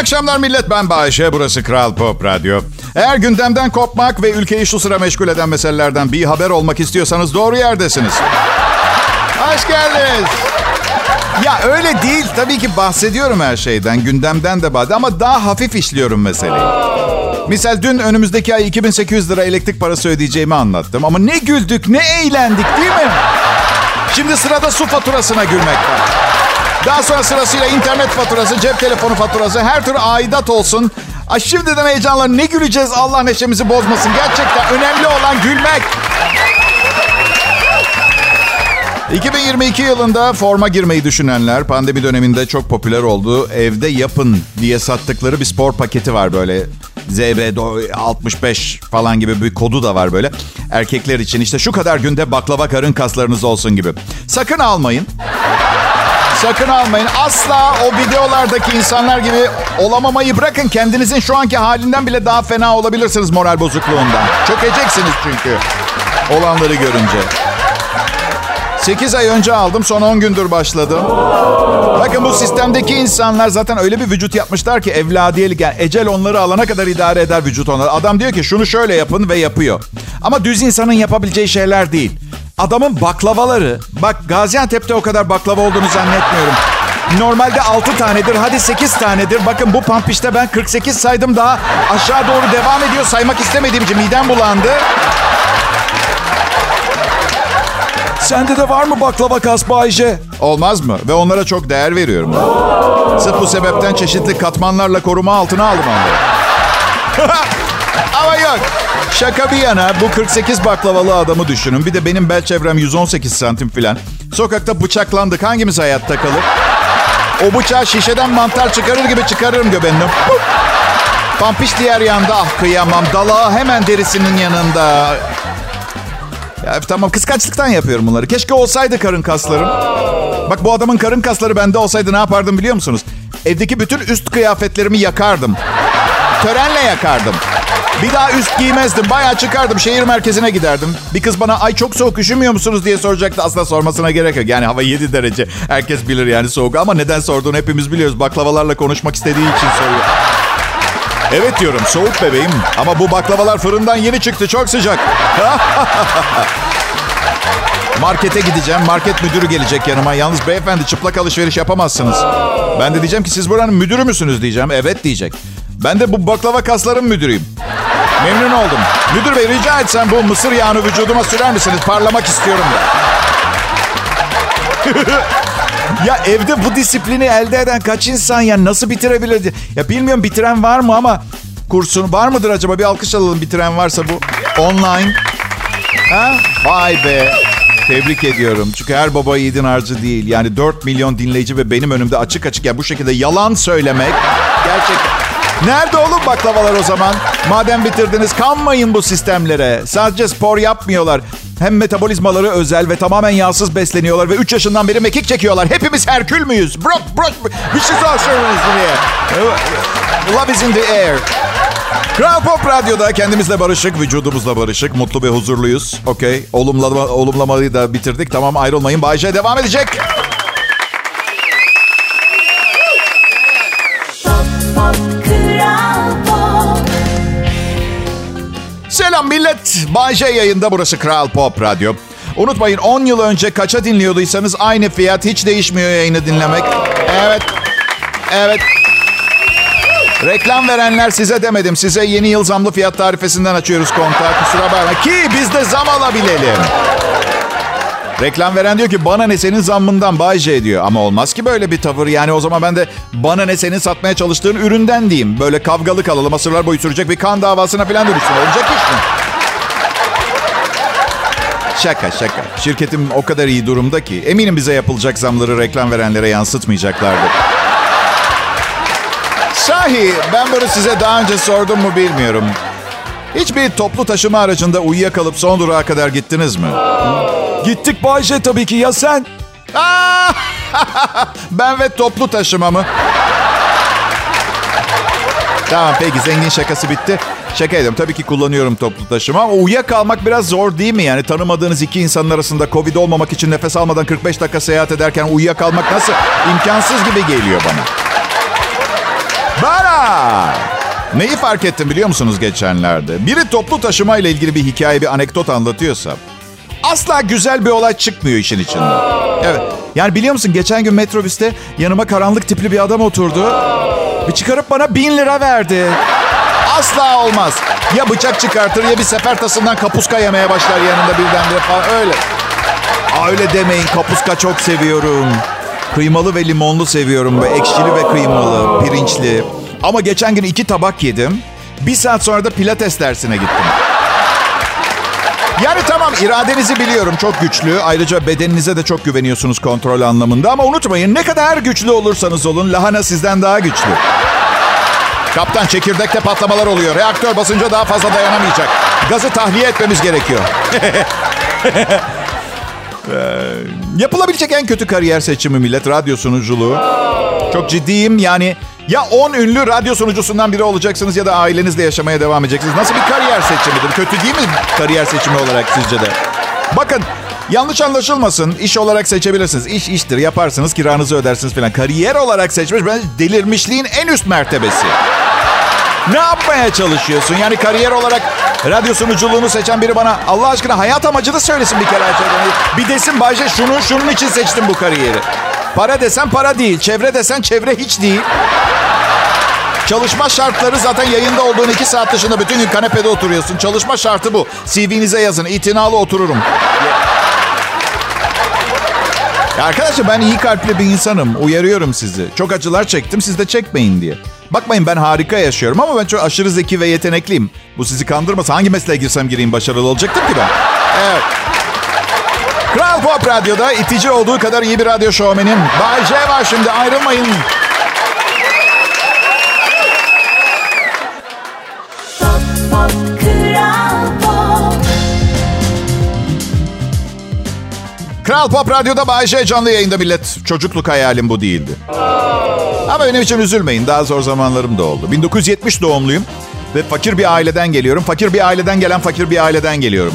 akşamlar millet. Ben Bayşe. Burası Kral Pop Radyo. Eğer gündemden kopmak ve ülkeyi şu sıra meşgul eden meselelerden bir haber olmak istiyorsanız doğru yerdesiniz. Hoş geldiniz. Ya öyle değil. Tabii ki bahsediyorum her şeyden. Gündemden de bahsediyorum ama daha hafif işliyorum meseleyi. Misal dün önümüzdeki ay 2800 lira elektrik parası ödeyeceğimi anlattım. Ama ne güldük, ne eğlendik değil mi? Şimdi sırada su faturasına gülmek var. Daha sonra sırasıyla internet faturası, cep telefonu faturası, her tür aidat olsun. Ay şimdiden heyecanla ne güleceğiz Allah neşemizi bozmasın. Gerçekten önemli olan gülmek. 2022 yılında forma girmeyi düşünenler pandemi döneminde çok popüler oldu. Evde yapın diye sattıkları bir spor paketi var böyle. ZB 65 falan gibi bir kodu da var böyle. Erkekler için işte şu kadar günde baklava karın kaslarınız olsun gibi. Sakın almayın. Sakın almayın. Asla o videolardaki insanlar gibi olamamayı bırakın. Kendinizin şu anki halinden bile daha fena olabilirsiniz moral bozukluğundan. Çökeceksiniz çünkü olanları görünce. 8 ay önce aldım son 10 gündür başladım. Bakın bu sistemdeki insanlar zaten öyle bir vücut yapmışlar ki evladiyelik yani ecel onları alana kadar idare eder vücut onları. Adam diyor ki şunu şöyle yapın ve yapıyor. Ama düz insanın yapabileceği şeyler değil. Adamın baklavaları, bak Gaziantep'te o kadar baklava olduğunu zannetmiyorum. Normalde 6 tanedir, hadi 8 tanedir. Bakın bu pampişte ben 48 saydım daha aşağı doğru devam ediyor. Saymak istemediğim için midem bulandı. Sende de var mı baklava kas Bayce? Olmaz mı? Ve onlara çok değer veriyorum. Sırf bu sebepten çeşitli katmanlarla koruma altına aldım onları. Ama yok. Şaka bir yana bu 48 baklavalı adamı düşünün. Bir de benim bel çevrem 118 santim filan. Sokakta bıçaklandık. Hangimiz hayatta kalır? O bıçağı şişeden mantar çıkarır gibi çıkarırım göbeğinden. Pampiş diğer yanda ah kıyamam. Dalağı hemen derisinin yanında. Ya, tamam kıskançlıktan yapıyorum bunları. Keşke olsaydı karın kaslarım. Bak bu adamın karın kasları bende olsaydı ne yapardım biliyor musunuz? Evdeki bütün üst kıyafetlerimi yakardım. Törenle yakardım. Bir daha üst giymezdim. Bayağı çıkardım. Şehir merkezine giderdim. Bir kız bana ay çok soğuk üşümüyor musunuz diye soracaktı. Aslında sormasına gerek yok. Yani hava 7 derece. Herkes bilir yani soğuk. Ama neden sorduğunu hepimiz biliyoruz. Baklavalarla konuşmak istediği için soruyor. Evet diyorum soğuk bebeğim. Ama bu baklavalar fırından yeni çıktı. Çok sıcak. Markete gideceğim. Market müdürü gelecek yanıma. Yalnız beyefendi çıplak alışveriş yapamazsınız. Ben de diyeceğim ki siz buranın müdürü müsünüz diyeceğim. Evet diyecek. Ben de bu baklava kasların müdürüyüm. Memnun oldum. Müdür bey rica etsem bu mısır yağını vücuduma sürer misiniz? Parlamak istiyorum da. ya evde bu disiplini elde eden kaç insan ya nasıl bitirebilirdi? Ya bilmiyorum bitiren var mı ama kursunu var mıdır acaba? Bir alkış alalım bitiren varsa bu. Online. Ha? Vay be. Tebrik ediyorum. Çünkü her baba yiğidin harcı değil. Yani 4 milyon dinleyici ve benim önümde açık açık ya bu şekilde yalan söylemek gerçekten Nerede oğlum baklavalar o zaman? Madem bitirdiniz kanmayın bu sistemlere. Sadece spor yapmıyorlar. Hem metabolizmaları özel ve tamamen yağsız besleniyorlar ve 3 yaşından beri mekik çekiyorlar. Hepimiz Herkül müyüz? Bro, bro, bir şey sorsanız diye. Love is in the air. Kral Pop Radyo'da kendimizle barışık, vücudumuzla barışık, mutlu ve huzurluyuz. Okey, olumlama, olumlamayı da bitirdik. Tamam ayrılmayın. Bayce devam edecek. Selam millet. Bayce yayında burası Kral Pop Radyo. Unutmayın 10 yıl önce kaça dinliyorduysanız aynı fiyat hiç değişmiyor yayını dinlemek. Evet. Evet. Reklam verenler size demedim. Size yeni yıl zamlı fiyat tarifesinden açıyoruz kontağı. Kusura bakma. Ki biz de zam alabilelim. Reklam veren diyor ki bana ne senin zammından Bay J diyor. Ama olmaz ki böyle bir tavır. Yani o zaman ben de bana ne senin satmaya çalıştığın üründen diyeyim. Böyle kavgalı kalalım asırlar boyu sürecek bir kan davasına falan dönüşsün. Olacak iş mi? Şaka şaka. Şirketim o kadar iyi durumda ki eminim bize yapılacak zamları reklam verenlere yansıtmayacaklardır. Sahi ben bunu size daha önce sordum mu bilmiyorum. Hiçbir toplu taşıma aracında uyuyakalıp son durağa kadar gittiniz mi? Gittik Bayşe tabii ki ya sen? ben ve toplu taşıma mı? tamam peki zengin şakası bitti. Şaka ediyorum. Tabii ki kullanıyorum toplu taşıma ama uyuyakalmak biraz zor değil mi? Yani tanımadığınız iki insanın arasında Covid olmamak için nefes almadan 45 dakika seyahat ederken uyuyakalmak nasıl imkansız gibi geliyor bana. Bana! Neyi fark ettim biliyor musunuz geçenlerde? Biri toplu taşıma ile ilgili bir hikaye, bir anekdot anlatıyorsa asla güzel bir olay çıkmıyor işin içinde. Evet. Yani biliyor musun geçen gün metrobüste yanıma karanlık tipli bir adam oturdu. Bir çıkarıp bana bin lira verdi. Asla olmaz. Ya bıçak çıkartır ya bir sefer tasından kapuska yemeye başlar yanında birdenbire falan öyle. Aa, öyle demeyin kapuska çok seviyorum. Kıymalı ve limonlu seviyorum. Ve ekşili ve kıymalı, pirinçli. Ama geçen gün iki tabak yedim. Bir saat sonra da pilates dersine gittim. Yani tamam iradenizi biliyorum çok güçlü. Ayrıca bedeninize de çok güveniyorsunuz kontrol anlamında. Ama unutmayın ne kadar güçlü olursanız olun lahana sizden daha güçlü. Kaptan çekirdekte patlamalar oluyor. Reaktör basınca daha fazla dayanamayacak. Gazı tahliye etmemiz gerekiyor. ee, yapılabilecek en kötü kariyer seçimi millet radyo sunuculuğu. Çok ciddiyim yani ya 10 ünlü radyo sunucusundan biri olacaksınız ya da ailenizle yaşamaya devam edeceksiniz. Nasıl bir kariyer seçimidir? Kötü değil mi kariyer seçimi olarak sizce de? Bakın yanlış anlaşılmasın. iş olarak seçebilirsiniz. İş iştir. Yaparsınız kiranızı ödersiniz falan. Kariyer olarak seçmiş ben delirmişliğin en üst mertebesi. Ne yapmaya çalışıyorsun? Yani kariyer olarak radyo sunuculuğunu seçen biri bana Allah aşkına hayat amacını söylesin bir kere. Bir desin Bayce şunu şunun için seçtim bu kariyeri. Para desen para değil. Çevre desen çevre hiç değil. Çalışma şartları zaten yayında olduğun iki saat dışında bütün gün kanepede oturuyorsun. Çalışma şartı bu. CV'nize yazın. İtinalı otururum. Ya arkadaşlar ben iyi kalpli bir insanım. Uyarıyorum sizi. Çok acılar çektim siz de çekmeyin diye. Bakmayın ben harika yaşıyorum ama ben çok aşırı zeki ve yetenekliyim. Bu sizi kandırmasa hangi mesleğe girsem gireyim başarılı olacaktım ki ben. Evet. Kral Pop Radyo'da itici olduğu kadar iyi bir radyo şovmenim. Bay J var şimdi ayrılmayın. Kral Pop Radyo'da Bay J canlı yayında millet. Çocukluk hayalim bu değildi. Ama benim için üzülmeyin. Daha zor zamanlarım da oldu. 1970 doğumluyum. Ve fakir bir aileden geliyorum. Fakir bir aileden gelen fakir bir aileden geliyorum.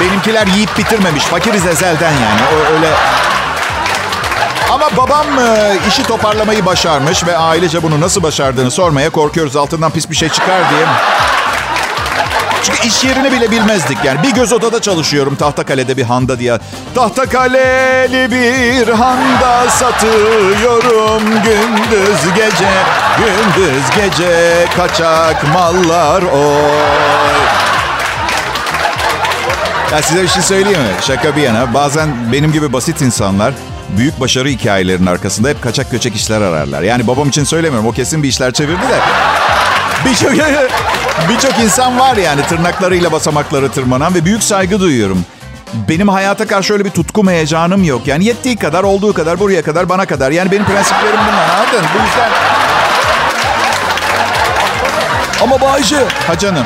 Benimkiler yiyip bitirmemiş. Fakiriz ezelden yani. O, öyle ama babam e, işi toparlamayı başarmış ve ailece bunu nasıl başardığını sormaya korkuyoruz. Altından pis bir şey çıkar diye. Çünkü iş yerini bile bilmezdik yani. Bir göz odada çalışıyorum Tahtakale'de bir handa diye. Tahtakaleli bir handa satıyorum gündüz gece. Gündüz gece kaçak mallar oy. Ya size bir şey söyleyeyim mi? Şaka bir yana. Bazen benim gibi basit insanlar büyük başarı hikayelerinin arkasında hep kaçak göçek işler ararlar. Yani babam için söylemiyorum. O kesin bir işler çevirdi de. Birçok birçok insan var yani tırnaklarıyla basamakları tırmanan ve büyük saygı duyuyorum. Benim hayata karşı öyle bir tutkum heyecanım yok. Yani yettiği kadar, olduğu kadar, buraya kadar, bana kadar. Yani benim prensiplerim bunlar. Anladın? Bu yüzden... Ama Bayce... Ha canım.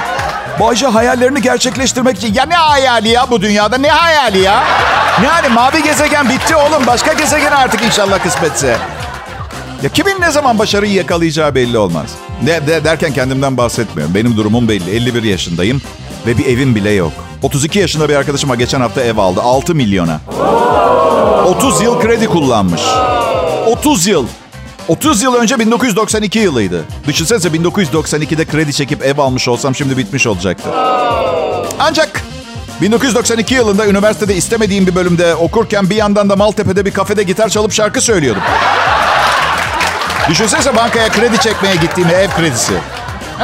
Bayce hayallerini gerçekleştirmek için... Ya ne hayali ya bu dünyada? Ne hayali ya? Yani mavi gezegen bitti oğlum. Başka gezegen artık inşallah kısmetse. Ya kimin ne zaman başarıyı yakalayacağı belli olmaz. De, de, derken kendimden bahsetmiyorum. Benim durumum belli. 51 yaşındayım ve bir evim bile yok. 32 yaşında bir arkadaşıma geçen hafta ev aldı. 6 milyona. 30 yıl kredi kullanmış. 30 yıl. 30 yıl önce 1992 yılıydı. Düşünsenize 1992'de kredi çekip ev almış olsam şimdi bitmiş olacaktı. Ancak 1992 yılında üniversitede istemediğim bir bölümde okurken bir yandan da Maltepe'de bir kafede gitar çalıp şarkı söylüyordum. Düşünsenize bankaya kredi çekmeye gittiğimi ev kredisi.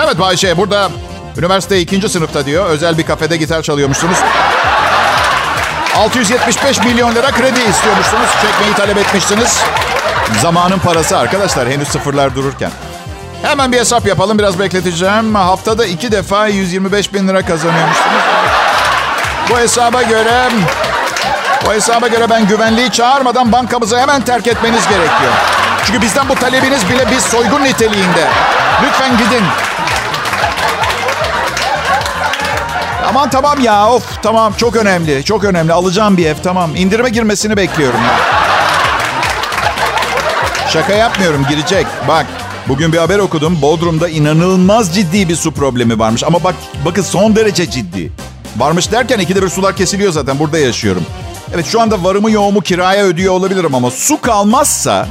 Evet Bayşe burada üniversite ikinci sınıfta diyor. Özel bir kafede gitar çalıyormuşsunuz. 675 milyon lira kredi istiyormuşsunuz. Çekmeyi talep etmişsiniz. Zamanın parası arkadaşlar henüz sıfırlar dururken. Hemen bir hesap yapalım biraz bekleteceğim. Haftada iki defa 125 bin lira kazanıyormuşsunuz. Bu hesaba göre... Bu hesaba göre ben güvenliği çağırmadan bankamızı hemen terk etmeniz gerekiyor. Çünkü bizden bu talebiniz bile bir soygun niteliğinde. Lütfen gidin. Aman tamam ya of tamam çok önemli çok önemli alacağım bir ev tamam indirime girmesini bekliyorum ben. Şaka yapmıyorum girecek bak bugün bir haber okudum Bodrum'da inanılmaz ciddi bir su problemi varmış ama bak bakın son derece ciddi. Varmış derken ikide bir sular kesiliyor zaten burada yaşıyorum. Evet şu anda varımı yoğumu kiraya ödüyor olabilirim ama su kalmazsa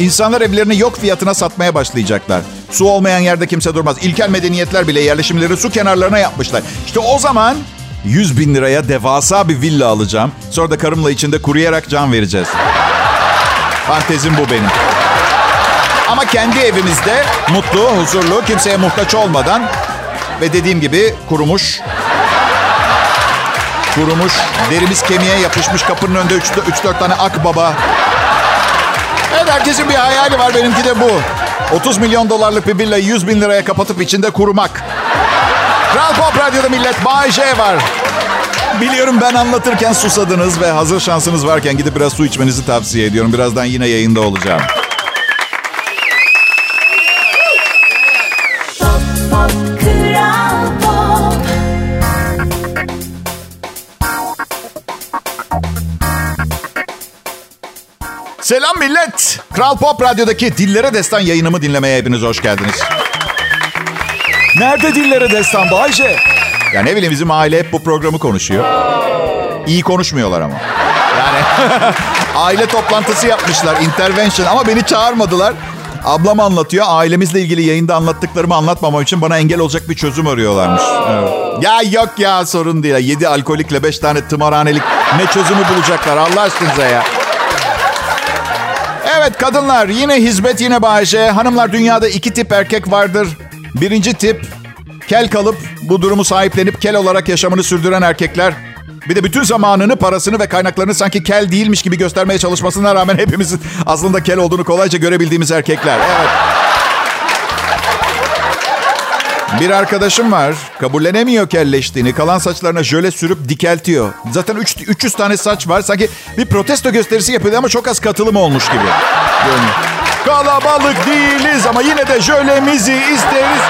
İnsanlar evlerini yok fiyatına satmaya başlayacaklar. Su olmayan yerde kimse durmaz. İlkel medeniyetler bile yerleşimleri su kenarlarına yapmışlar. İşte o zaman 100 bin liraya devasa bir villa alacağım. Sonra da karımla içinde kuruyarak can vereceğiz. Fantezim bu benim. Ama kendi evimizde mutlu, huzurlu, kimseye muhtaç olmadan ve dediğim gibi kurumuş, kurumuş, derimiz kemiğe yapışmış kapının önünde 3-4 tane akbaba. Evet herkesin bir hayali var benimki de bu. 30 milyon dolarlık bir villayı 100 bin liraya kapatıp içinde kurumak. Kral Pop Radyo'da millet Bay J var. Biliyorum ben anlatırken susadınız ve hazır şansınız varken gidip biraz su içmenizi tavsiye ediyorum. Birazdan yine yayında olacağım. Selam millet. Kral Pop Radyo'daki Dillere Destan yayınımı dinlemeye hepiniz hoş geldiniz. Nerede Dillere Destan Bayce? Ya ne bileyim bizim aile hep bu programı konuşuyor. İyi konuşmuyorlar ama. Yani aile toplantısı yapmışlar, intervention ama beni çağırmadılar. Ablam anlatıyor. Ailemizle ilgili yayında anlattıklarımı anlatmamam için bana engel olacak bir çözüm arıyorlarmış. Evet. Ya yok ya sorun değil. Yedi alkolikle beş tane tımarhanelik ne çözümü bulacaklar Allah aşkınıza ya. Evet kadınlar yine hizmet yine bahşe. Hanımlar dünyada iki tip erkek vardır. Birinci tip kel kalıp bu durumu sahiplenip kel olarak yaşamını sürdüren erkekler. Bir de bütün zamanını, parasını ve kaynaklarını sanki kel değilmiş gibi göstermeye çalışmasına rağmen hepimizin aslında kel olduğunu kolayca görebildiğimiz erkekler. Evet. Bir arkadaşım var. Kabullenemiyor kelleştiğini. Kalan saçlarına jöle sürüp dikeltiyor. Zaten 3, 300 tane saç var. Sanki bir protesto gösterisi yapıyor ama çok az katılım olmuş gibi. Yani, kalabalık değiliz ama yine de jölemizi isteriz.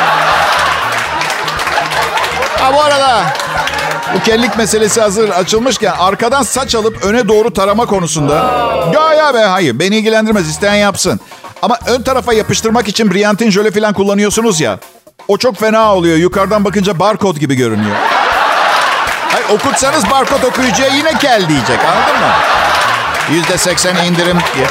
Ha bu arada bu kellik meselesi hazır açılmışken arkadan saç alıp öne doğru tarama konusunda ya ya be hayır beni ilgilendirmez isteyen yapsın. Ama ön tarafa yapıştırmak için Briantin jöle falan kullanıyorsunuz ya. O çok fena oluyor. Yukarıdan bakınca barkod gibi görünüyor. Hayır, okutsanız barkod okuyucuya yine kel diyecek anladın mı? Yüzde seksen indirim diye.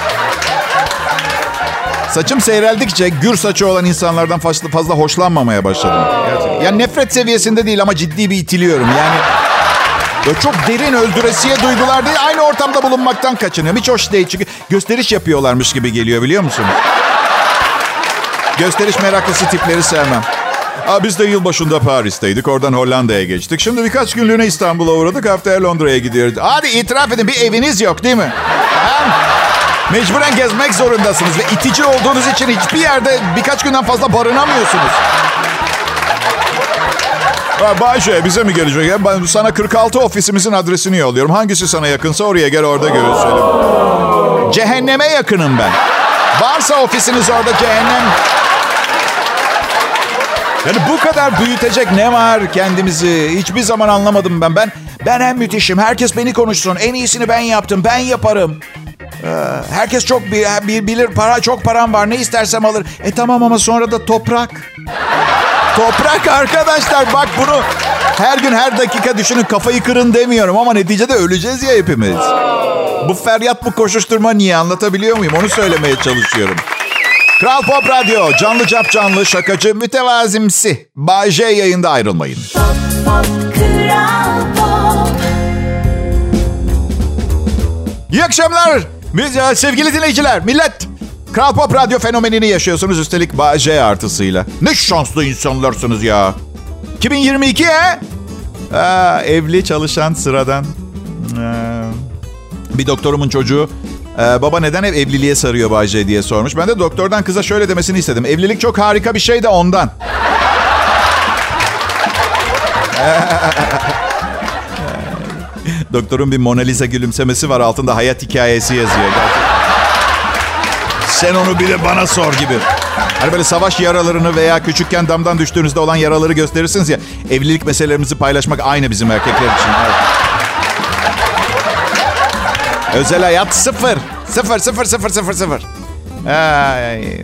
Saçım seyreldikçe gür saçı olan insanlardan fazla, fazla hoşlanmamaya başladım. Gerçekten. Yani nefret seviyesinde değil ama ciddi bir itiliyorum. Yani Böyle çok derin öldüresiye duygular değil. Aynı ortamda bulunmaktan kaçınıyorum. Hiç hoş değil çünkü gösteriş yapıyorlarmış gibi geliyor biliyor musunuz? Gösteriş meraklısı tipleri sevmem. Aa, biz de yılbaşında Paris'teydik. Oradan Hollanda'ya geçtik. Şimdi birkaç günlüğüne İstanbul'a uğradık. Haftaya Londra'ya gidiyoruz. Hadi itiraf edin bir eviniz yok değil mi? Mecburen gezmek zorundasınız. Ve itici olduğunuz için hiçbir yerde birkaç günden fazla barınamıyorsunuz. Bayşe bize mi gelecek? Ben sana 46 ofisimizin adresini yolluyorum. Hangisi sana yakınsa oraya gel orada görüşelim. Cehenneme yakınım ben. Varsa ofisiniz orada cehennem. Yani bu kadar büyütecek ne var kendimizi? Hiçbir zaman anlamadım ben. Ben ben en müthişim. Herkes beni konuşsun. En iyisini ben yaptım. Ben yaparım. Ee, herkes çok bir, bilir. Para çok param var. Ne istersem alır. E tamam ama sonra da toprak. Toprak arkadaşlar. Bak bunu her gün her dakika düşünün. Kafayı kırın demiyorum ama neticede öleceğiz ya hepimiz. Bu feryat bu koşuşturma niye anlatabiliyor muyum? Onu söylemeye çalışıyorum. Kral Pop Radyo, canlı cap canlı, şakacı, mütevazimsi. Bay J yayında ayrılmayın. Pop, pop, İyi akşamlar. E, sevgili dinleyiciler, millet. Kral Pop Radyo fenomenini yaşıyorsunuz üstelik Bay J artısıyla. Ne şanslı insanlarsınız ya. 2022 he? Aa, evli, çalışan, sıradan. Ee, bir doktorumun çocuğu ee, baba neden ev evliliğe sarıyor Bayce diye sormuş. Ben de doktordan kıza şöyle demesini istedim. Evlilik çok harika bir şey de ondan. Doktorun bir Mona Lisa gülümsemesi var. Altında hayat hikayesi yazıyor. Gerçekten. Sen onu bile bana sor gibi. Hani böyle savaş yaralarını veya küçükken damdan düştüğünüzde olan yaraları gösterirsiniz ya. Evlilik meselelerimizi paylaşmak aynı bizim erkekler için. Evet. Özel hayat sıfır. Sıfır, sıfır, sıfır, sıfır, sıfır. Ay.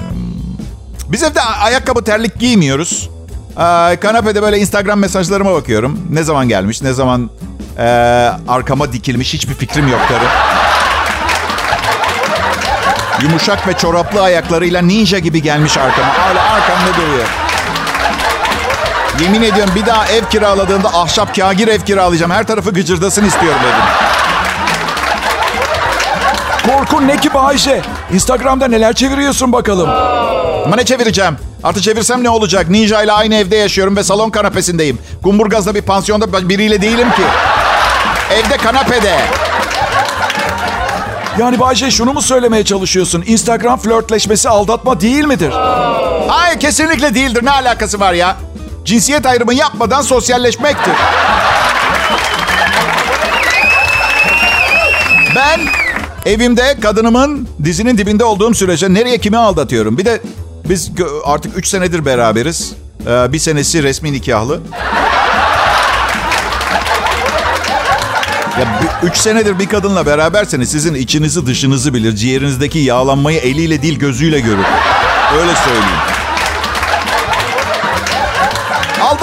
Biz evde ayakkabı terlik giymiyoruz. Ay, kanepede böyle Instagram mesajlarıma bakıyorum. Ne zaman gelmiş, ne zaman e, arkama dikilmiş hiçbir fikrim yok tabii. Yumuşak ve çoraplı ayaklarıyla ninja gibi gelmiş arkama. Hala arkamda duruyor. Yemin ediyorum bir daha ev kiraladığımda ahşap kagir ev kiralayacağım. Her tarafı gıcırdasın istiyorum evin. Korkun ne ki Bayce? Instagram'da neler çeviriyorsun bakalım? Ama ne çevireceğim? Artık çevirsem ne olacak? Ninja ile aynı evde yaşıyorum ve salon kanapesindeyim. Kumburgaz'da bir pansiyonda biriyle değilim ki. Evde kanapede. Yani Bayce şunu mu söylemeye çalışıyorsun? Instagram flörtleşmesi aldatma değil midir? Hayır kesinlikle değildir. Ne alakası var ya? Cinsiyet ayrımı yapmadan sosyalleşmektir. Ben evimde kadınımın dizinin dibinde olduğum sürece nereye kimi aldatıyorum? Bir de biz artık 3 senedir beraberiz. Ee, bir senesi resmi nikahlı. Ya 3 senedir bir kadınla beraberseniz sizin içinizi dışınızı bilir. Ciğerinizdeki yağlanmayı eliyle değil gözüyle görür. Öyle söyleyeyim.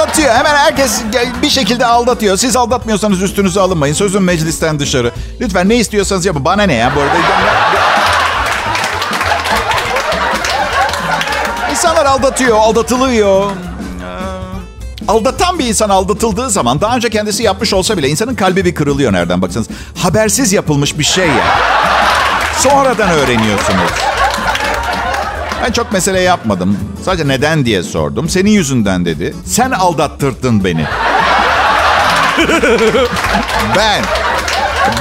Aldatıyor. Hemen herkes bir şekilde aldatıyor. Siz aldatmıyorsanız üstünüze alınmayın. Sözün meclisten dışarı. Lütfen ne istiyorsanız yapın. Bana ne ya bu arada. İnsanlar aldatıyor, aldatılıyor. Aldatan bir insan aldatıldığı zaman daha önce kendisi yapmış olsa bile insanın kalbi bir kırılıyor nereden baksanız. Habersiz yapılmış bir şey ya. Sonradan öğreniyorsunuz. Ben çok mesele yapmadım. Sadece neden diye sordum. Senin yüzünden dedi. Sen aldattırdın beni. ben.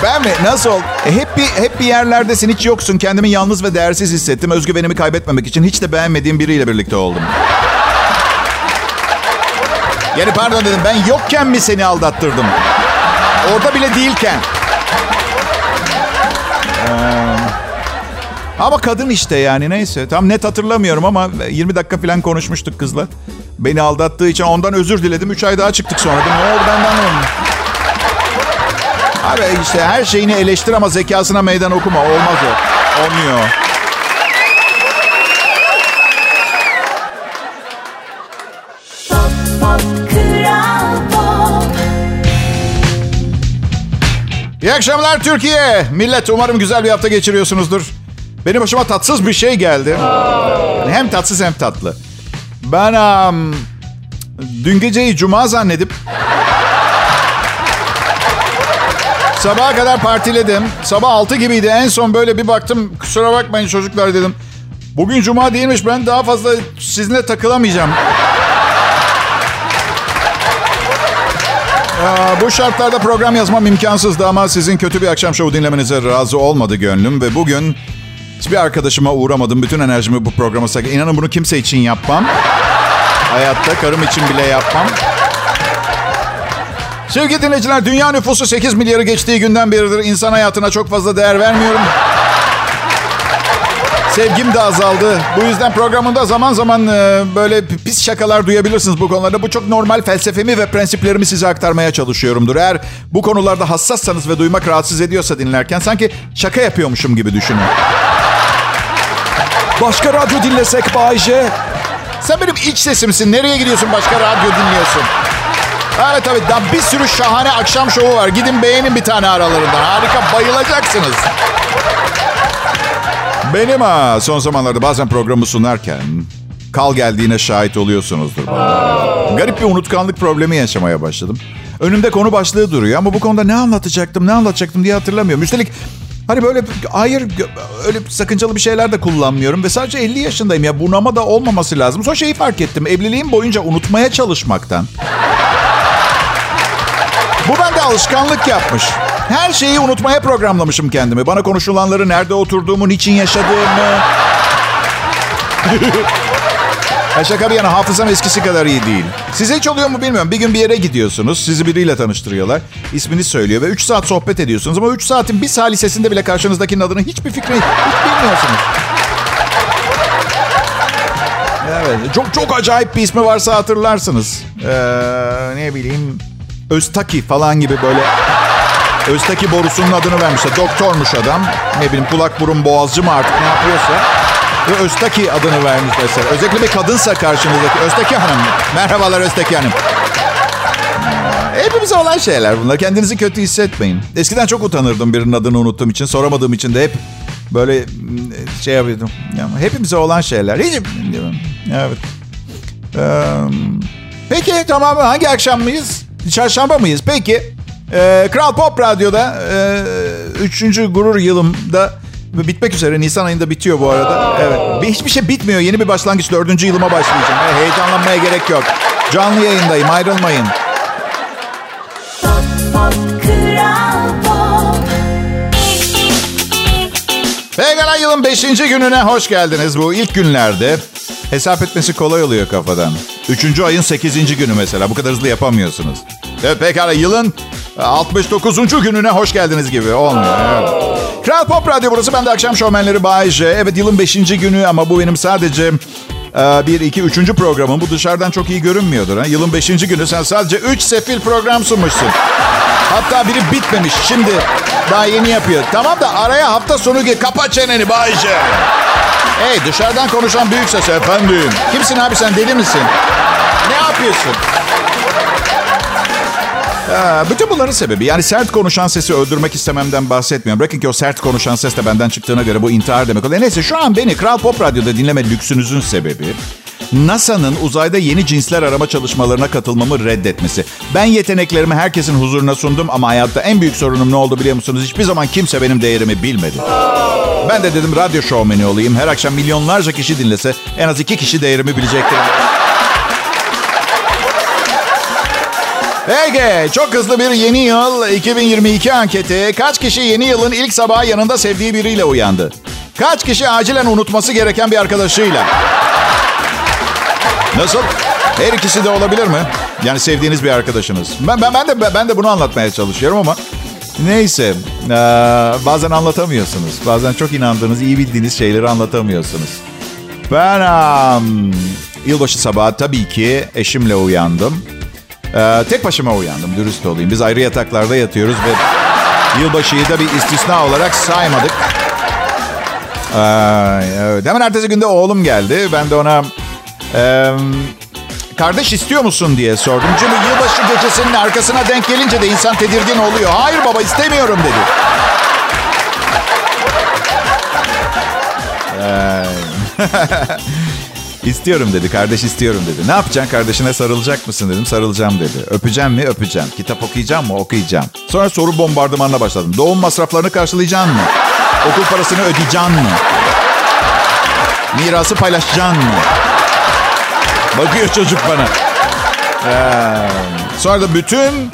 Ben mi? Nasıl? E, hep bir hep bir yerlerdesin, hiç yoksun. Kendimi yalnız ve değersiz hissettim. Özgüvenimi kaybetmemek için hiç de beğenmediğim biriyle birlikte oldum. Yani pardon dedim ben yokken mi seni aldattırdım? Orada bile değilken. Ee, ama kadın işte yani neyse. Tam net hatırlamıyorum ama 20 dakika falan konuşmuştuk kızla. Beni aldattığı için ondan özür diledim. 3 ay daha çıktık sonra. Ne oldu benden olmuş? Abi işte her şeyini eleştir ama zekasına meydan okuma. Olmaz o. Olmuyor. İyi akşamlar Türkiye. Millet umarım güzel bir hafta geçiriyorsunuzdur. Benim başıma tatsız bir şey geldi. Hem tatsız hem tatlı. Ben um, dün geceyi cuma zannedip sabaha kadar partiledim. Sabah 6 gibiydi. En son böyle bir baktım. Kusura bakmayın çocuklar dedim. Bugün cuma değilmiş. Ben daha fazla sizinle takılamayacağım. Aa, bu şartlarda program yazmam imkansızdı ama sizin kötü bir akşam şovu dinlemenize razı olmadı gönlüm. Ve bugün hiçbir arkadaşıma uğramadım. Bütün enerjimi bu programa sakın. İnanın bunu kimse için yapmam. Hayatta karım için bile yapmam. Sevgili dinleyiciler, dünya nüfusu 8 milyarı geçtiği günden beridir insan hayatına çok fazla değer vermiyorum. Sevgim de azaldı. Bu yüzden programında zaman zaman e, böyle pis şakalar duyabilirsiniz bu konularda. Bu çok normal felsefemi ve prensiplerimi size aktarmaya çalışıyorumdur. Eğer bu konularda hassassanız ve duymak rahatsız ediyorsa dinlerken sanki şaka yapıyormuşum gibi düşünün. Başka radyo dinlesek Bayce. Sen benim iç sesimsin. Nereye gidiyorsun başka radyo dinliyorsun? Evet tabii daha bir sürü şahane akşam şovu var. Gidin beğenin bir tane aralarından. Harika bayılacaksınız. Benim ha son zamanlarda bazen programı sunarken kal geldiğine şahit oluyorsunuzdur. Bana. Garip bir unutkanlık problemi yaşamaya başladım. Önümde konu başlığı duruyor ama bu konuda ne anlatacaktım, ne anlatacaktım diye hatırlamıyorum. Üstelik hani böyle hayır öyle sakıncalı bir şeyler de kullanmıyorum ve sadece 50 yaşındayım ya bunama da olmaması lazım. Sonra şeyi fark ettim. Evliliğim boyunca unutmaya çalışmaktan. Bu bende alışkanlık yapmış. Her şeyi unutmaya programlamışım kendimi. Bana konuşulanları, nerede oturduğumu, niçin yaşadığımı. Ya şaka bir yana hafızam eskisi kadar iyi değil. Size hiç oluyor mu bilmiyorum. Bir gün bir yere gidiyorsunuz. Sizi biriyle tanıştırıyorlar. İsmini söylüyor ve 3 saat sohbet ediyorsunuz. Ama 3 saatin bir salisesinde bile karşınızdakinin adını hiçbir fikri hiç bilmiyorsunuz. Evet. Çok çok acayip bir ismi varsa hatırlarsınız. Ee, ne bileyim Öztaki falan gibi böyle Öztaki borusunun adını vermişler. Doktormuş adam. Ne bileyim kulak burun boğazcı mı artık ne yapıyorsa. Ve Öztaki adını vermiş mesela. Özellikle bir kadınsa karşınızdaki. Öztaki Hanım. Merhabalar Öztaki Hanım. Hepimize olan şeyler bunlar. Kendinizi kötü hissetmeyin. Eskiden çok utanırdım birinin adını unuttuğum için. Soramadığım için de hep Böyle mm, şey yapıyordum. Ya, hepimize olan şeyler. Hiç, evet. Ee, peki tamam hangi akşam mıyız? Çarşamba mıyız? Peki. Ee, Kral Pop Radyo'da e, gurur yılımda bitmek üzere. Nisan ayında bitiyor bu arada. Evet. Hiçbir şey bitmiyor. Yeni bir başlangıç. Dördüncü yılıma başlayacağım. Heyecanlanmaya gerek yok. Canlı yayındayım. Ayrılmayın. Pekala yılın beşinci gününe hoş geldiniz. Bu ilk günlerde hesap etmesi kolay oluyor kafadan. Üçüncü ayın sekizinci günü mesela. Bu kadar hızlı yapamıyorsunuz. Evet pekala yılın 69. gününe hoş geldiniz gibi olmuyor. Evet. Kral Pop Radyo burası. Ben de akşam şovmenleri Bay J. Evet yılın 5. günü ama bu benim sadece e, bir, iki, üçüncü programım. Bu dışarıdan çok iyi görünmüyordur. Ha? Yılın 5. günü sen sadece 3 sefil program sunmuşsun. Hatta biri bitmemiş. Şimdi daha yeni yapıyor. Tamam da araya hafta sonu gir. Kapa çeneni Bay J. Hey dışarıdan konuşan büyük ses efendim. Kimsin abi sen deli misin? Ne yapıyorsun? Ee, bütün bunların sebebi yani sert konuşan sesi öldürmek istememden bahsetmiyorum. Bırakın ki o sert konuşan ses de benden çıktığına göre bu intihar demek oluyor. Neyse şu an beni Kral Pop Radyo'da dinleme lüksünüzün sebebi NASA'nın uzayda yeni cinsler arama çalışmalarına katılmamı reddetmesi. Ben yeteneklerimi herkesin huzuruna sundum ama hayatta en büyük sorunum ne oldu biliyor musunuz? Hiçbir zaman kimse benim değerimi bilmedi. Ben de dedim radyo şovmeni olayım. Her akşam milyonlarca kişi dinlese en az iki kişi değerimi bilecektir. Ege, çok hızlı bir yeni yıl 2022 anketi. Kaç kişi yeni yılın ilk sabahı yanında sevdiği biriyle uyandı? Kaç kişi acilen unutması gereken bir arkadaşıyla? Nasıl? Her ikisi de olabilir mi? Yani sevdiğiniz bir arkadaşınız. Ben ben ben de ben de bunu anlatmaya çalışıyorum ama neyse. Ee, bazen anlatamıyorsunuz. Bazen çok inandığınız, iyi bildiğiniz şeyleri anlatamıyorsunuz. Ben um, yılbaşı sabahı tabii ki eşimle uyandım. Ee, tek başıma uyandım, dürüst olayım. Biz ayrı yataklarda yatıyoruz ve yılbaşıyı da bir istisna olarak saymadık. Ee, evet. Hemen ertesi günde oğlum geldi. Ben de ona e, kardeş istiyor musun diye sordum. Çünkü yılbaşı gecesinin arkasına denk gelince de insan tedirgin oluyor. Hayır baba istemiyorum dedi. İstiyorum dedi. Kardeş istiyorum dedi. Ne yapacaksın? Kardeşine sarılacak mısın dedim. Sarılacağım dedi. Öpeceğim mi? Öpeceğim. Kitap okuyacağım mı? Okuyacağım. Sonra soru bombardımanına başladım. Doğum masraflarını karşılayacaksın mı? Okul parasını ödeyeceksin mi? Mirası paylaşacaksın mı? Bakıyor çocuk bana. Ee, sonra da bütün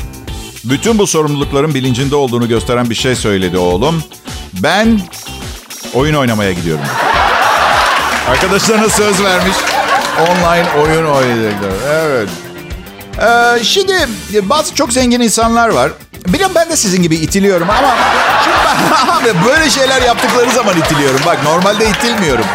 bütün bu sorumlulukların bilincinde olduğunu gösteren bir şey söyledi oğlum. Ben oyun oynamaya gidiyorum. Arkadaşlarına söz vermiş. Online oyun oynayacaklar. Evet. Ee, şimdi bazı çok zengin insanlar var. Biliyorum ben de sizin gibi itiliyorum ama şimdi böyle şeyler yaptıkları zaman itiliyorum. Bak normalde itilmiyorum.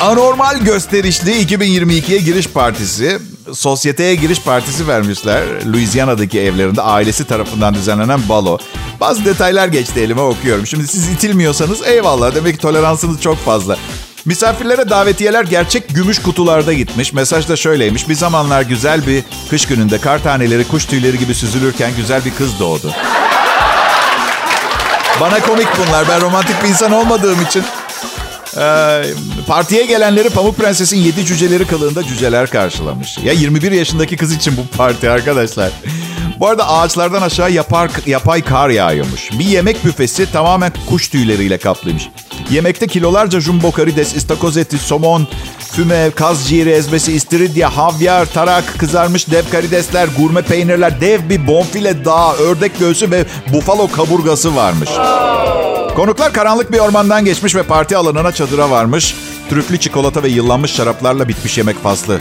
Anormal gösterişli 2022'ye giriş partisi, sosyeteye giriş partisi vermişler. Louisiana'daki evlerinde ailesi tarafından düzenlenen balo. Bazı detaylar geçti elime okuyorum. Şimdi siz itilmiyorsanız eyvallah. Demek ki toleransınız çok fazla. Misafirlere davetiyeler gerçek gümüş kutularda gitmiş. Mesaj da şöyleymiş. Bir zamanlar güzel bir kış gününde kar taneleri kuş tüyleri gibi süzülürken güzel bir kız doğdu. Bana komik bunlar. Ben romantik bir insan olmadığım için. Ee, partiye gelenleri Pamuk Prenses'in yedi cüceleri kılığında cüceler karşılamış. Ya 21 yaşındaki kız için bu parti arkadaşlar. Bu arada ağaçlardan aşağı yapar, yapay kar yağıyormuş. Bir yemek büfesi tamamen kuş tüyleriyle kaplıymış. Yemekte kilolarca jumbo karides, istakoz eti, somon, füme, kaz ciğeri ezmesi, istiridye, havyar, tarak, kızarmış dev karidesler, gurme peynirler, dev bir bonfile dağı, ördek göğsü ve bufalo kaburgası varmış. Konuklar karanlık bir ormandan geçmiş ve parti alanına çadıra varmış. Trüflü çikolata ve yıllanmış şaraplarla bitmiş yemek faslı.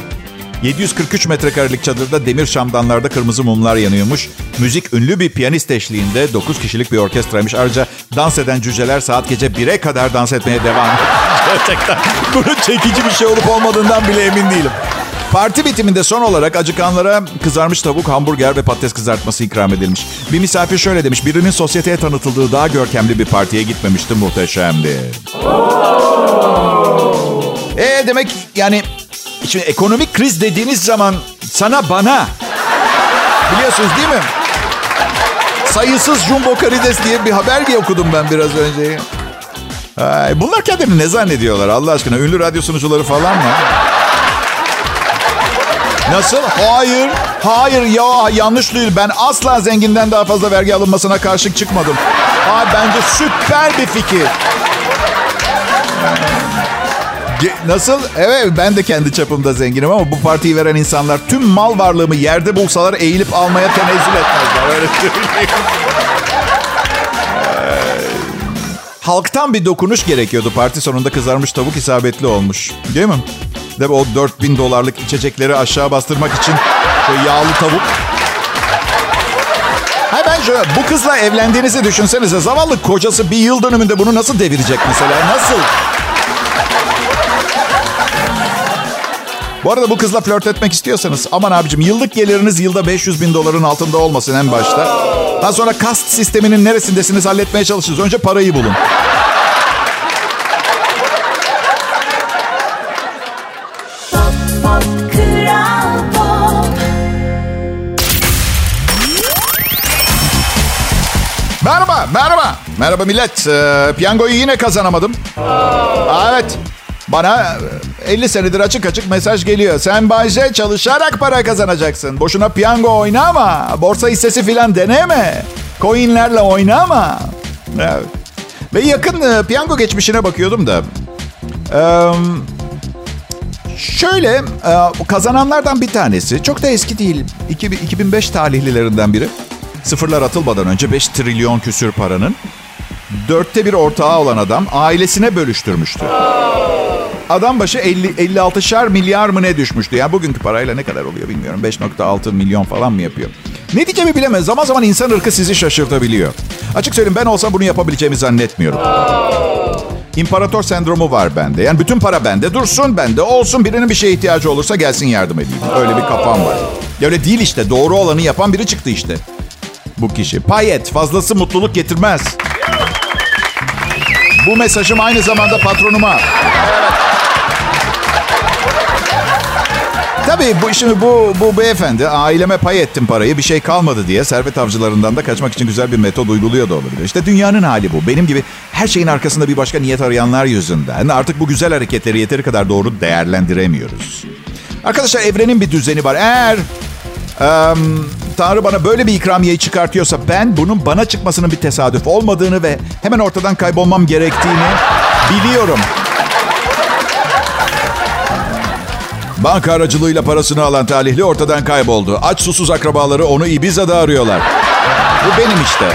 743 metrekarelik çadırda demir şamdanlarda kırmızı mumlar yanıyormuş. Müzik ünlü bir piyanist eşliğinde 9 kişilik bir orkestraymış. Ayrıca dans eden cüceler saat gece 1'e kadar dans etmeye devam Gerçekten bunun çekici bir şey olup olmadığından bile emin değilim. Parti bitiminde son olarak acıkanlara kızarmış tavuk, hamburger ve patates kızartması ikram edilmiş. Bir misafir şöyle demiş, birinin sosyeteye tanıtıldığı daha görkemli bir partiye gitmemişti, muhteşemdi. E demek yani Şimdi ekonomik kriz dediğiniz zaman sana bana biliyorsunuz değil mi? Sayısız jumbo karides diye bir haber okudum ben biraz önce. Ay, bunlar kendini ne zannediyorlar Allah aşkına? Ünlü radyo sunucuları falan mı? Nasıl? Hayır. Hayır ya yanlış değil. Ben asla zenginden daha fazla vergi alınmasına karşı çıkmadım. Ay, bence süper bir fikir. Nasıl? Evet ben de kendi çapımda zenginim ama bu partiyi veren insanlar tüm mal varlığımı yerde bulsalar eğilip almaya tenezzül etmezler. Öyle. Halktan bir dokunuş gerekiyordu. Parti sonunda kızarmış tavuk isabetli olmuş. Değil mi? De o 4000 dolarlık içecekleri aşağı bastırmak için şu yağlı tavuk. Hayır ben şöyle, bu kızla evlendiğinizi düşünsenize. Zavallı kocası bir yıl dönümünde bunu nasıl devirecek mesela? Nasıl? Bu arada bu kızla flört etmek istiyorsanız aman abicim yıllık geliriniz yılda 500 bin doların altında olmasın en başta. Daha sonra kast sisteminin neresindesiniz halletmeye çalışırız. Önce parayı bulun. Merhaba, merhaba. Merhaba millet. Ee, piyangoyu yine kazanamadım. Evet. Bana 50 senedir açık açık mesaj geliyor. Sen Bayce çalışarak para kazanacaksın. Boşuna piyango oynama. Borsa hissesi filan deneme. Coinlerle oynama. Evet. Ve yakın e, piyango geçmişine bakıyordum da. Şöyle e, kazananlardan bir tanesi. Çok da eski değil. 2005 talihlilerinden biri. Sıfırlar atılmadan önce 5 trilyon küsür paranın dörtte bir ortağı olan adam ailesine bölüştürmüştü. Adam başı 50, 56'şar milyar mı ne düşmüştü? Yani bugünkü parayla ne kadar oluyor bilmiyorum. 5.6 milyon falan mı yapıyor? Ne diyeceğimi bilemez. Zaman zaman insan ırkı sizi şaşırtabiliyor. Açık söyleyeyim ben olsam bunu yapabileceğimi zannetmiyorum. İmparator sendromu var bende. Yani bütün para bende dursun, bende olsun. Birinin bir şeye ihtiyacı olursa gelsin yardım edeyim. Öyle bir kafam var. Öyle değil işte. Doğru olanı yapan biri çıktı işte. Bu kişi. Payet. Fazlası mutluluk getirmez. Bu mesajım aynı zamanda patronuma. Evet. Tabii bu şimdi bu bu beyefendi aileme pay ettim parayı bir şey kalmadı diye servet avcılarından da kaçmak için güzel bir metod uyguluyor da olabilir. İşte dünyanın hali bu. Benim gibi her şeyin arkasında bir başka niyet arayanlar yüzünden artık bu güzel hareketleri yeteri kadar doğru değerlendiremiyoruz. Arkadaşlar evrenin bir düzeni var. Eğer um, Tanrı bana böyle bir ikramiyeyi çıkartıyorsa ben bunun bana çıkmasının bir tesadüf olmadığını ve hemen ortadan kaybolmam gerektiğini biliyorum. Banka aracılığıyla parasını alan talihli ortadan kayboldu. Aç susuz akrabaları onu Ibiza'da arıyorlar. Bu benim işte.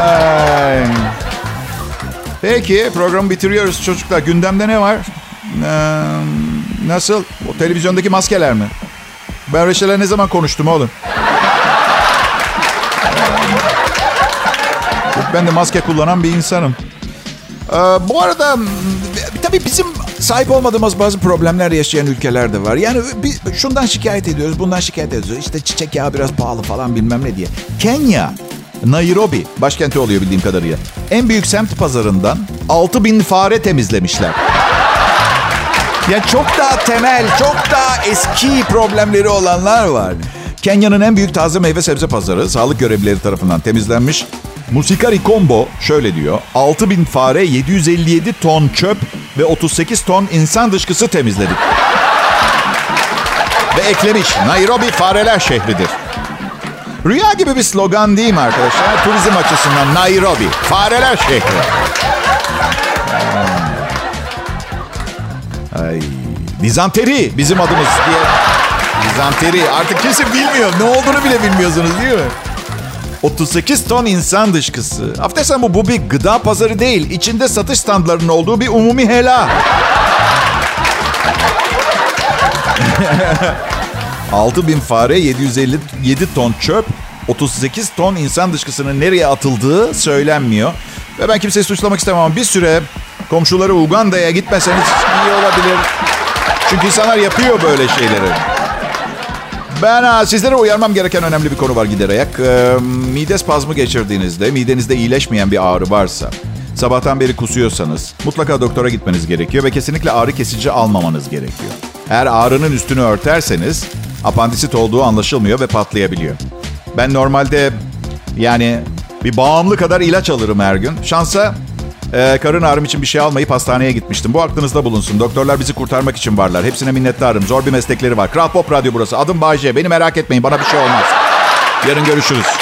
Ay. Peki programı bitiriyoruz çocuklar. Gündemde ne var? Ee, nasıl? O televizyondaki maskeler mi? Ben Reşel'e ne zaman konuştum oğlum? Ben de maske kullanan bir insanım. Ee, bu arada tabii bizim sahip olmadığımız bazı problemler yaşayan ülkeler de var. Yani bir, şundan şikayet ediyoruz, bundan şikayet ediyoruz. İşte çiçek yağı biraz pahalı falan bilmem ne diye. Kenya, Nairobi, başkenti oluyor bildiğim kadarıyla. En büyük semt pazarından 6 bin fare temizlemişler. Ya çok daha temel, çok daha eski problemleri olanlar var. Kenya'nın en büyük taze meyve sebze pazarı sağlık görevlileri tarafından temizlenmiş. Musikari Combo şöyle diyor. 6000 fare, 757 ton çöp ve 38 ton insan dışkısı temizledik. ve eklemiş Nairobi fareler şehridir. Rüya gibi bir slogan değil mi arkadaşlar? Turizm açısından Nairobi, fareler şehri. Ay, dizanteri bizim adımız diye. Dizanteri. Artık kimse bilmiyor. Ne olduğunu bile bilmiyorsunuz değil mi? 38 ton insan dışkısı. Affedersen bu, bu bir gıda pazarı değil. İçinde satış standlarının olduğu bir umumi hela. Altı bin fare, 757 ton çöp, 38 ton insan dışkısının nereye atıldığı söylenmiyor. Ve ben kimseyi suçlamak istemem ama bir süre komşuları Uganda'ya gitmeseniz iyi olabilir. Çünkü insanlar yapıyor böyle şeyleri. Ben ha, sizlere uyarmam gereken önemli bir konu var giderek. Ee, mide spazmı geçirdiğinizde, midenizde iyileşmeyen bir ağrı varsa, sabahtan beri kusuyorsanız mutlaka doktora gitmeniz gerekiyor ve kesinlikle ağrı kesici almamanız gerekiyor. Eğer ağrının üstünü örterseniz apandisit olduğu anlaşılmıyor ve patlayabiliyor. Ben normalde yani Bir bağımlı kadar ilaç alırım her gün. Şansa e, karın ağrım için bir şey almayıp hastaneye gitmiştim. Bu aklınızda bulunsun. Doktorlar bizi kurtarmak için varlar. Hepsine minnettarım. Zor bir meslekleri var. Kral Pop Radyo burası. Adım Bayce. Beni merak etmeyin. Bana bir şey olmaz. Yarın görüşürüz.